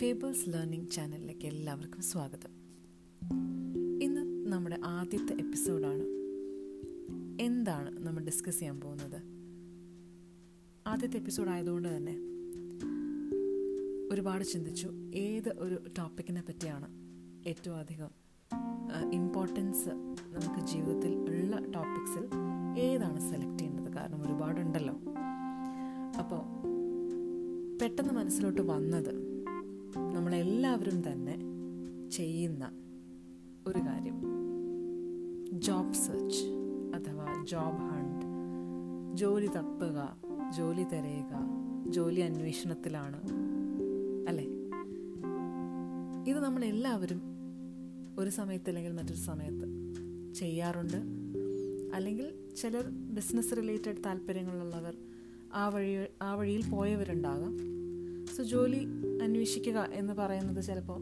ഫേബേഴ്സ് learning ചാനലിലേക്ക് എല്ലാവർക്കും സ്വാഗതം. ഇന്ന് നമ്മുടെ ആദ്യത്തെ എപ്പിസോഡാണ്. എന്താണ് നമ്മൾ ഡിസ്കസ് ചെയ്യാൻ പോകുന്നത്? ആദ്യത്തെ എപ്പിസോഡ് ആയതുകൊണ്ട് തന്നെ ഒരുപാട് ചിന്തിച്ചു ഏത് ഒരു ടോപ്പിക്കിനെ പറ്റിയാണ് ഏറ്റവും അധികം ഇമ്പോർട്ടൻസ് നമുക്ക് ജീവിതത്തിൽ ഉള്ള ടോപ്പിക്സിൽ ഏതാണ് സെലക്ട് ചെയ്യേണ്ടത്? കാരണം ഒരുപാടുണ്ടല്ലോ. അപ്പോൾ പെട്ടെന്ന് മനസ്സിലോട്ട് വന്നത് നമ്മളെല്ലാവരും തന്നെ ചെയ്യുന്ന ഒരു കാര്യം. ജോബ് സെർച്ച് അഥവാ ജോബ് ഹണ്ട് ജോലി തപ്പുക ജോലി തിരയുക ജോലി അന്വേഷണത്തിലാണ്. അല്ലേ? ഇത് നമ്മൾ എല്ലാവരും ഒരു സമയത്ത് അല്ലെങ്കിൽ മറ്റൊരു സമയത്ത് ചെയ്യാറുണ്ട്. അല്ലെങ്കിൽ ചിലർ ബിസിനസ് റിലേറ്റഡ് താല്പര്യങ്ങളുള്ളവർ ആ വഴി ആ വഴിയിൽ പോയവരുണ്ടാകാം. സോ ജോലി അന്വേഷിക്കുക എന്ന് പറയുന്നത് ചിലപ്പോൾ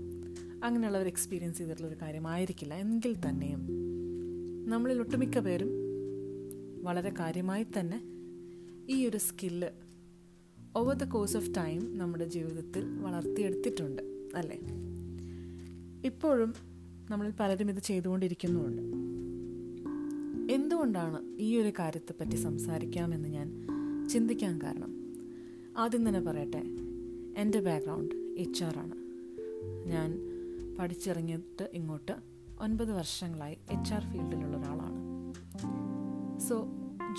അങ്ങനെയുള്ളവർ എക്സ്പീരിയൻസ് ചെയ്തിട്ടുള്ള ഒരു കാര്യമായിരിക്കില്ല. എങ്കിൽ തന്നെയും നമ്മളിൽ ഒട്ടുമിക്ക പേരും വളരെ കാര്യമായി തന്നെ ഈ ഒരു skill over the course of time നമ്മുടെ ജീവിതത്തിൽ വളർത്തിയെടുത്തിട്ടുണ്ട് അല്ലേ? ഇപ്പോഴും നമ്മളിൽ പലരും ഇത് ചെയ്തുകൊണ്ടിരിക്കുന്നുമുണ്ട്. എന്തുകൊണ്ടാണ് ഈ ഒരു കാര്യത്തെപ്പറ്റി സംസാരിക്കാമെന്ന് ഞാൻ ചിന്തിക്കാൻ കാരണം? ആദ്യം തന്നെ പറയട്ടെ. എന്റെ ബാക്ക്ഗ്രൗണ്ട് എച്ച് ആണ്. ഞാൻ പഠിച്ചിറങ്ങിയിട്ട് ഇങ്ങോട്ട് ഒൻപത് വർഷങ്ങളായി എച്ച് ആർ ഫീൽഡിലുള്ള ഒരാളാണ്. സോ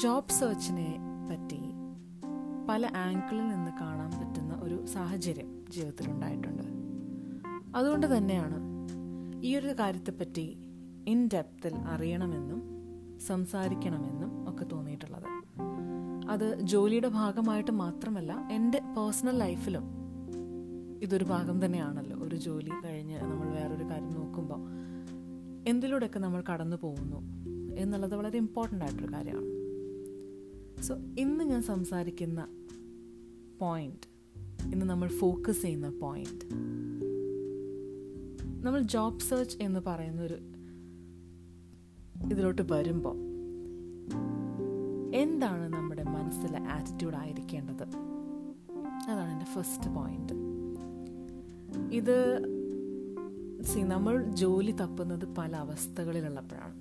ജോബ് സെർച്ചിനെ പറ്റി പല ആങ്കിളിൽ നിന്ന് കാണാൻ പറ്റുന്ന ഒരു സാഹചര്യം ജീവിതത്തിലുണ്ടായിട്ടുണ്ട്. അതുകൊണ്ട് തന്നെയാണ് ഈ ഒരു കാര്യത്തെപ്പറ്റി ഇൻ ഡെപ്തിൽ അറിയണമെന്നും സംസാരിക്കണമെന്നും ഒക്കെ തോന്നിയിട്ടുള്ളത്. അത് ജോലിയുടെ ഭാഗമായിട്ട് മാത്രമല്ല എന്റെ പേഴ്സണൽ ലൈഫിലും ഇതൊരു ഭാഗം തന്നെയാണല്ലോ. ഒരു ജോലി കഴിഞ്ഞ് നമ്മൾ വേറൊരു കാര്യം നോക്കുമ്പോൾ എന്തിലൂടെയൊക്കെ നമ്മൾ കടന്നു പോകുന്നു എന്നുള്ളത് വളരെ ഇമ്പോർട്ടന്റ് ആയിട്ടൊരു കാര്യമാണ്. സോ ഇന്ന് ഞാൻ സംസാരിക്കുന്ന പോയിന്റ് ഇന്ന് നമ്മൾ ഫോക്കസ് ചെയ്യുന്ന പോയിന്റ് നമ്മൾ ജോബ് സെർച്ച് എന്ന് പറയുന്നൊരു ഇതിലോട്ട് വരുമ്പോൾ എന്താണ് നമ്മുടെ മനസ്സിലെ ആറ്റിറ്റ്യൂഡ് ആയിരിക്കേണ്ടത്? അതാണ് എന്റെ ഫസ്റ്റ് പോയിന്റ് ഇത് സി നമ്മൾ ജോലി തപ്പുന്നത് പല അവസ്ഥകളിലുള്ളപ്പോഴാണ്.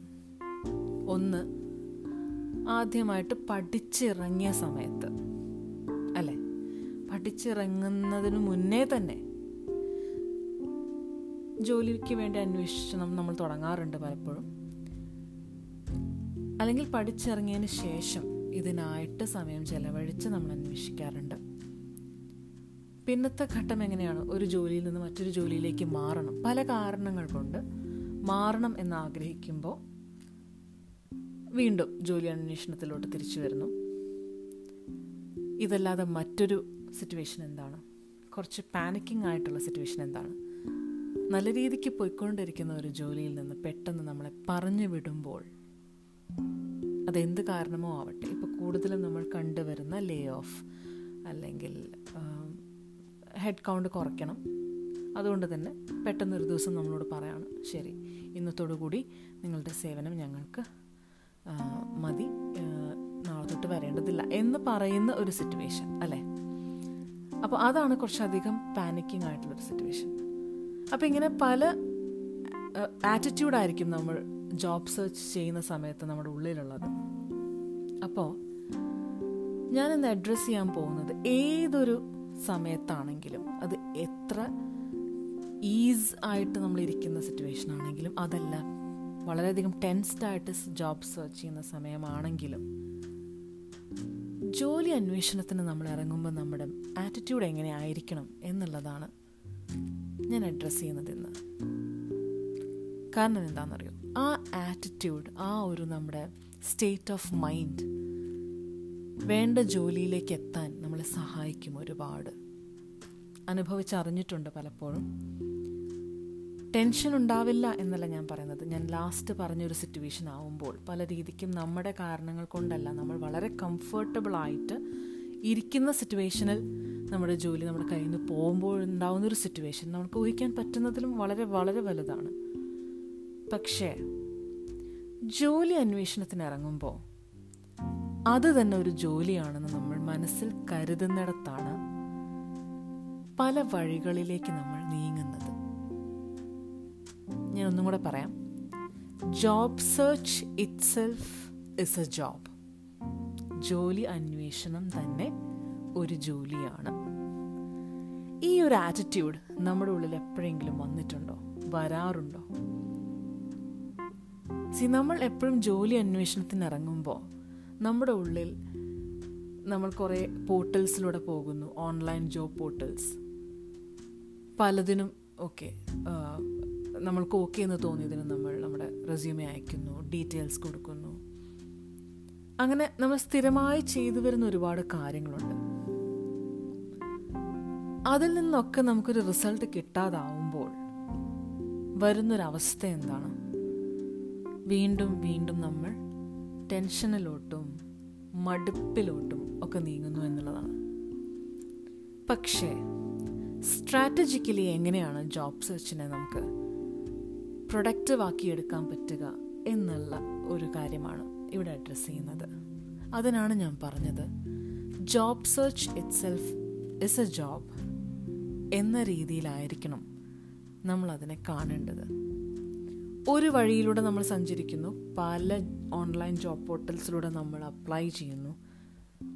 ഒന്ന് ആദ്യമായിട്ട് പഠിച്ചിറങ്ങിയ സമയത്ത് അല്ലേ? പഠിച്ചിറങ്ങുന്നതിന് മുന്നേ തന്നെ ജോലിക്ക് വേണ്ടി അന്വേഷണം നമ്മൾ തുടങ്ങാറുണ്ട് പലപ്പോഴും. അല്ലെങ്കിൽ പഠിച്ചിറങ്ങിയതിന് ശേഷം ഇതിനായിട്ട് സമയം ചെലവഴിച്ച് നമ്മൾ അന്വേഷിക്കാറുണ്ട്. പിന്നത്തെ ഘട്ടം എങ്ങനെയാണ്? ഒരു ജോലിയിൽ നിന്ന് മറ്റൊരു ജോലിയിലേക്ക് മാറണം. പല കാരണങ്ങൾ കൊണ്ട് മാറണം എന്ന് ആഗ്രഹിക്കുമ്പോൾ വീണ്ടും ജോലി അന്വേഷണത്തിലോട്ട് തിരിച്ചു വരുന്നു. ഇതല്ലാതെ മറ്റൊരു സിറ്റുവേഷൻ എന്താണ്? കുറച്ച് പാനിക്കിംഗ് ആയിട്ടുള്ള സിറ്റുവേഷൻ എന്താണ്? നല്ല രീതിക്ക് പോയിക്കൊണ്ടിരിക്കുന്ന ഒരു ജോലിയിൽ നിന്ന് പെട്ടെന്ന് നമ്മളെ പറഞ്ഞു വിടുമ്പോൾ അതെന്ത് കാരണമോ ആവട്ടെ. ഇപ്പോൾ കൂടുതലും നമ്മൾ കണ്ടുവരുന്ന ലേ ഓഫ് അല്ലെങ്കിൽ ഹെഡ് കൗണ്ട് കുറയ്ക്കണം. അതുകൊണ്ട് തന്നെ പെട്ടെന്നൊരു ദിവസം നമ്മളോട് പറയാണ് ശരി ഇന്നത്തോടുകൂടി നിങ്ങളുടെ സേവനം ഞങ്ങൾക്ക് മതി നാളെ തൊട്ട് വരേണ്ടതില്ല എന്ന് പറയുന്ന ഒരു സിറ്റുവേഷൻ അല്ലേ? അപ്പോൾ അതാണ് കുറച്ചധികം പാനിക്കിംഗ് ആയിട്ടുള്ളൊരു സിറ്റുവേഷൻ അപ്പോൾ ഇങ്ങനെ പല ആറ്റിറ്റ്യൂഡായിരിക്കും നമ്മൾ ജോബ് സെർച്ച് ചെയ്യുന്ന സമയത്ത് നമ്മുടെ ഉള്ളിലുള്ളത്. അപ്പോൾ ഞാനിന്ന് അഡ്രസ്സ് ചെയ്യാൻ പോകുന്നത് ഏതൊരു സമയത്താണെങ്കിലും അത് എത്ര ഈസ് ആയിട്ട് നമ്മൾ ഇരിക്കുന്ന സിറ്റുവേഷൻ ആണെങ്കിലും അതല്ല. വളരെയധികം ടെൻസ്ഡ് ആയിട്ട് ജോബ് സെർച്ച് ചെയ്യുന്ന സമയമാണെങ്കിലും ജോലി അന്വേഷണത്തിന് നമ്മൾ ഇറങ്ങുമ്പോൾ നമ്മുടെ ആറ്റിറ്റ്യൂഡ് എങ്ങനെ ആയിരിക്കണം എന്നുള്ളതാണ് ഞാൻ അഡ്രസ്സ് ചെയ്യുന്നത് ഇന്ന്. കാരണം എന്താണെന്നറിയോ? ആ ആറ്റിറ്റ്യൂഡ് ആ ഒരു നമ്മുടെ സ്റ്റേറ്റ് ഓഫ് മൈൻഡ് വേണ്ട ജോലിയിലേക്ക് എത്താൻ നമ്മളെ സഹായിക്കും ഒരുപാട്. അനുഭവിച്ചറിഞ്ഞിട്ടുണ്ട് പലപ്പോഴും. ടെൻഷൻ ഉണ്ടാവില്ല എന്നല്ല ഞാൻ പറയുന്നത്. ഞാൻ ലാസ്റ്റ് പറഞ്ഞൊരു സിറ്റുവേഷൻ ആവുമ്പോൾ പല രീതിക്കും നമ്മുടെ കാരണങ്ങൾ കൊണ്ടല്ല നമ്മൾ വളരെ കംഫർട്ടബിൾ ആയിട്ട് ഇരിക്കുന്ന സിറ്റുവേഷനിൽ നമ്മുടെ ജോലി നമ്മുടെ കയ്യിൽ നിന്ന് പോകുമ്പോൾ ഉണ്ടാവുന്ന ഒരു സിറ്റുവേഷൻ നമുക്ക് ഊഹിക്കാൻ പറ്റുന്നതിലും വളരെ വളരെ വലുതാണ്. പക്ഷേ ജോലി അന്വേഷണത്തിന് ഇറങ്ങുമ്പോൾ അത് തന്നെ ഒരു ജോലിയാണെന്ന് നമ്മൾ മനസ്സിൽ കരുതുന്നിടത്താണ് പല വഴികളിലേക്ക് നമ്മൾ നീങ്ങുന്നത്. ഞാൻ ഒന്നും കൂടെ പറയാം. Job search itself is a job ജോലി അന്വേഷണം തന്നെ ഒരു ജോലിയാണ്. ഈ ഒരു ആറ്റിറ്റ്യൂഡ് നമ്മുടെ ഉള്ളിൽ എപ്പോഴെങ്കിലും വന്നിട്ടുണ്ടോ? വരാറുണ്ടോ? സി നമ്മൾ എപ്പോഴും ജോലി അന്വേഷണത്തിന് ഇറങ്ങുമ്പോൾ നമ്മുടെ ഉള്ളിൽ നമ്മൾ കുറേ പോർട്ടൽസിലൂടെ പോകുന്നു ഓൺലൈൻ ജോബ് പോർട്ടൽസ്. പലതിനും ഓക്കെ നമ്മൾക്ക് ഓക്കെ എന്ന് തോന്നിയതിന് നമ്മൾ നമ്മുടെ റെസ്യൂമെ അയക്കുന്നു ഡീറ്റെയിൽസ് കൊടുക്കുന്നു. അങ്ങനെ നമ്മൾ സ്ഥിരമായി ചെയ്തു വരുന്ന ഒരുപാട് കാര്യങ്ങളുണ്ട്. അതിൽ നിന്നൊക്കെ നമുക്കൊരു റിസൾട്ട് കിട്ടാതാവുമ്പോൾ വരുന്നൊരവസ്ഥ എന്താണ്? വീണ്ടും വീണ്ടും നമ്മൾ ടെൻഷനിലോട്ടും മടുപ്പിലോട്ടും ഒക്കെ നീങ്ങുന്നു എന്നുള്ളതാണ്. പക്ഷേ സ്ട്രാറ്റജിക്കലി എങ്ങനെയാണ് ജോബ് സെർച്ചിനെ നമുക്ക് പ്രൊഡക്റ്റീവ് ആക്കിയെടുക്കാൻ പറ്റുക എന്നുള്ള ഒരു കാര്യമാണ് ഇവിടെ അഡ്രസ്സ് ചെയ്യുന്നത്. അതിനാണ് ഞാൻ പറഞ്ഞത് job search itself is a job എന്ന രീതിയിലായിരിക്കണം നമ്മളതിനെ കാണേണ്ടത്. ഒരു വഴിയിലൂടെ നമ്മൾ സഞ്ചരിക്കുന്നു. പല ഓൺലൈൻ ജോബ് പോർട്ടൽസിലൂടെ നമ്മൾ അപ്ലൈ ചെയ്യുന്നു.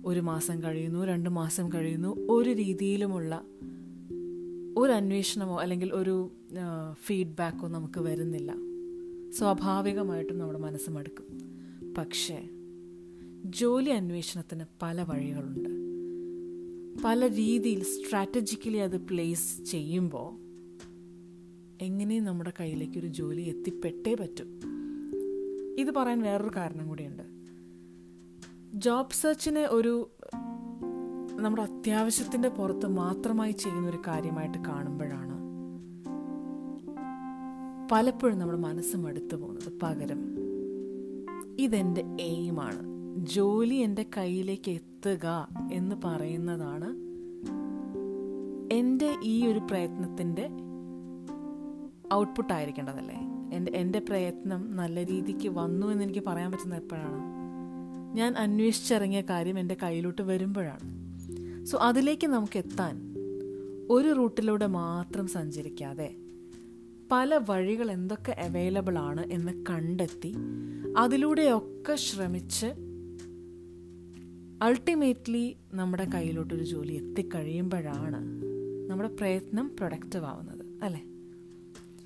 ഒരു മാസം കഴിയുന്നു രണ്ട് മാസം കഴിയുന്നു. ഒരു രീതിയിലുമുള്ള ഒരു അന്വേഷണമോ അല്ലെങ്കിൽ ഒരു ഫീഡ്ബാക്കോ നമുക്ക് വരുന്നില്ല. സ്വാഭാവികമായിട്ടും നമ്മുടെ മനസ്സ് മടുക്കും. പക്ഷേ ജോലി അന്വേഷണത്തിന് പല വഴികളുണ്ട്. പല രീതിയിൽ സ്ട്രാറ്റജിക്കലി അത് പ്ലേസ് ചെയ്യുമ്പോൾ എങ്ങനെയും നമ്മുടെ കയ്യിലേക്ക് ഒരു ജോലി എത്തിപ്പെട്ടേ പറ്റും. ഇത് പറയാൻ വേറൊരു കാരണം കൂടിയുണ്ട്. ജോബ് സെർച്ചിനെ ഒരു നമ്മുടെ അത്യാവശ്യത്തിന്റെ പുറത്ത് മാത്രമായി ചെയ്യുന്ന ഒരു കാര്യമായിട്ട് കാണുമ്പോഴാണ് പലപ്പോഴും നമ്മുടെ മനസ്സ് മടുത്തു പോകുന്നത്. പകരം ഇതെന്റെ എയിമാണ്. ജോലി എന്റെ കയ്യിലേക്ക് എത്തുക എന്ന് പറയുന്നതാണ് എന്റെ ഈ ഒരു പ്രയത്നത്തിന്റെ ഔട്ട്പുട്ട് ആയിരിക്കേണ്ടതല്ലേ എന്റെ എന്റെ പ്രയത്നം നല്ല രീതിക്ക് വന്നു എന്ന് എനിക്ക് പറയാൻ പറ്റുന്നത് എപ്പോഴാണ്? ഞാൻ അന്വേഷിച്ചിറങ്ങിയ കാര്യം എന്റെ കയ്യിലോട്ട് വരുമ്പോഴാണ്. സോ അതിലേക്ക് നമുക്ക് എത്താൻ ഒരു റൂട്ടിലൂടെ മാത്രം സഞ്ചരിക്കാതെ പല വഴികൾ എന്തൊക്കെ അവൈലബിൾ ആണ് എന്ന് കണ്ടെത്തി അതിലൂടെയൊക്കെ ശ്രമിച്ച് അൾട്ടിമേറ്റ്ലി നമ്മുടെ കയ്യിലോട്ടൊരു ജോലി എത്തിക്കഴിയുമ്പോഴാണ് നമ്മുടെ പ്രയത്നം പ്രൊഡക്റ്റീവ് ആവുന്നത് അല്ലേ?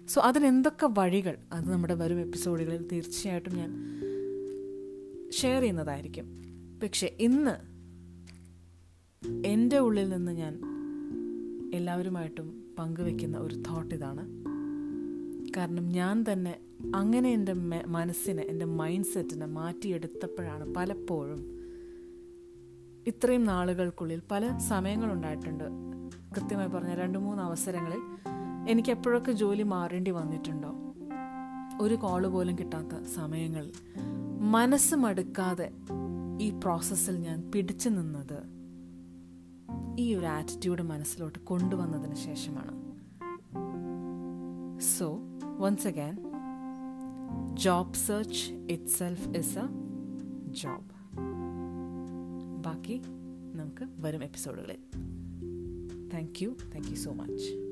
സോ അതിനെന്തൊക്കെ വഴികൾ? അത് നമ്മുടെ വരും എപ്പിസോഡുകളിൽ തീർച്ചയായിട്ടും ഞാൻ ഷെയർ ചെയ്യുന്നതായിരിക്കും. പക്ഷെ ഇന്ന് എന്റെ ഉള്ളിൽ നിന്ന് ഞാൻ എല്ലാവരുമായിട്ടും പങ്കുവെക്കുന്ന ഒരു തോട്ട് ഇതാണ്. കാരണം ഞാൻ തന്നെ അങ്ങനെ എന്റെ മനസ്സിനെ എന്റെ മൈൻഡ് സെറ്റിനെ മാറ്റിയെടുത്തപ്പോഴാണ് പലപ്പോഴും ഇത്രയും നാളുകൾക്കുള്ളിൽ പല സമയങ്ങളുണ്ടായിട്ടുണ്ട്. കൃത്യമായി പറഞ്ഞ രണ്ട് മൂന്ന് അവസരങ്ങളിൽ എനിക്ക് എപ്പോഴൊക്കെ ജോലി മാറേണ്ടി വന്നിട്ടുണ്ടോ? ഒരു കോൾ പോലും കിട്ടാത്ത സമയങ്ങൾ. മനസ്സ് മടുക്കാതെ ഈ പ്രോസസ്സിൽ ഞാൻ പിടിച്ചു നിന്നത് ഈ ഒരു ആറ്റിറ്റ്യൂഡ് മനസ്സിലോട്ട് കൊണ്ടുവന്നതിന് ശേഷമാണ്. So once again job search itself is a job ബാക്കി നമുക്ക് വരും എപ്പിസോഡുകളിൽ thank you thank you so much